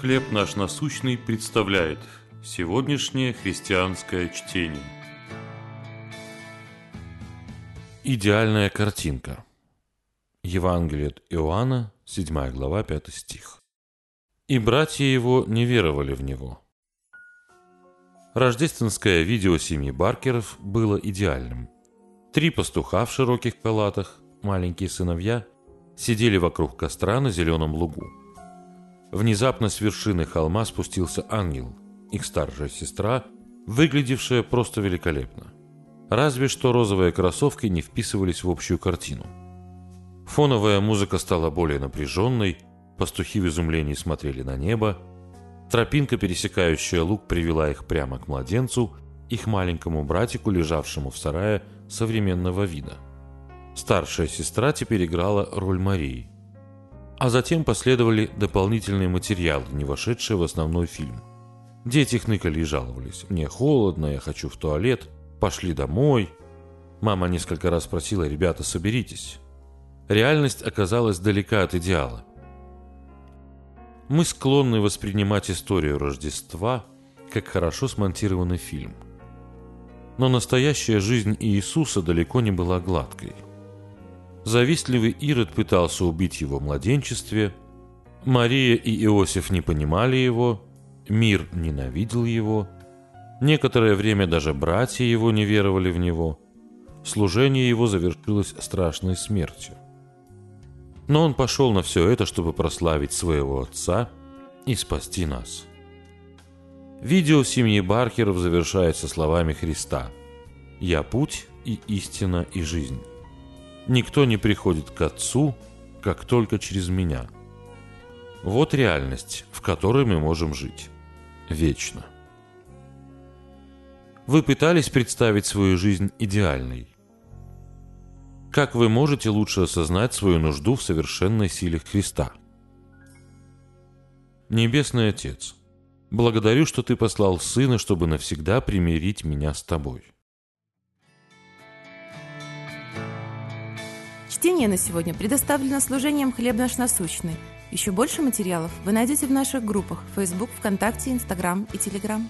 «Хлеб наш насущный» представляет сегодняшнее христианское чтение. Идеальная картинка. Евангелие от Иоанна, 7 глава, 5 стих. «И братья его не веровали в него». Рождественское видео семьи Баркеров было идеальным. Три пастуха в широких халатах, маленькие сыновья, сидели вокруг костра на зеленом лугу. Внезапно с вершины холма спустился ангел, их старшая сестра, выглядевшая просто великолепно. Разве что розовые кроссовки не вписывались в общую картину. Фоновая музыка стала более напряженной, пастухи в изумлении смотрели на небо, тропинка, пересекающая луг, привела их прямо к младенцу, их маленькому братику, лежавшему в сарае современного вида. Старшая сестра теперь играла роль Марии – а затем последовали дополнительные материалы, не вошедшие в основной фильм. Дети хныкали и жаловались. «Мне холодно, я хочу в туалет, пошли домой». Мама несколько раз просила «Ребята, соберитесь». Реальность оказалась далека от идеала. Мы склонны воспринимать историю Рождества как хорошо смонтированный фильм. Но настоящая жизнь Иисуса далеко не была гладкой – Завистливый Ирод пытался убить его в младенчестве. Мария и Иосиф не понимали его. Мир ненавидел его. Некоторое время даже братья его не веровали в него. Служение его завершилось страшной смертью. Но он пошел на все это, чтобы прославить своего отца и спасти нас. Видео семьи Баркеров завершается словами Христа «Я путь и истина и жизнь». Никто не приходит к Отцу, как только через меня. Вот реальность, в которой мы можем жить. Вечно. Вы пытались представить свою жизнь идеальной? Как вы можете лучше осознать свою нужду в совершенной силе Христа? Небесный Отец, благодарю, что Ты послал Сына, чтобы навсегда примирить меня с Тобой. Чтение на сегодня предоставлено служением «Хлеб наш насущный». Еще больше материалов вы найдете в наших группах Facebook, ВКонтакте, Инстаграм и Телеграм.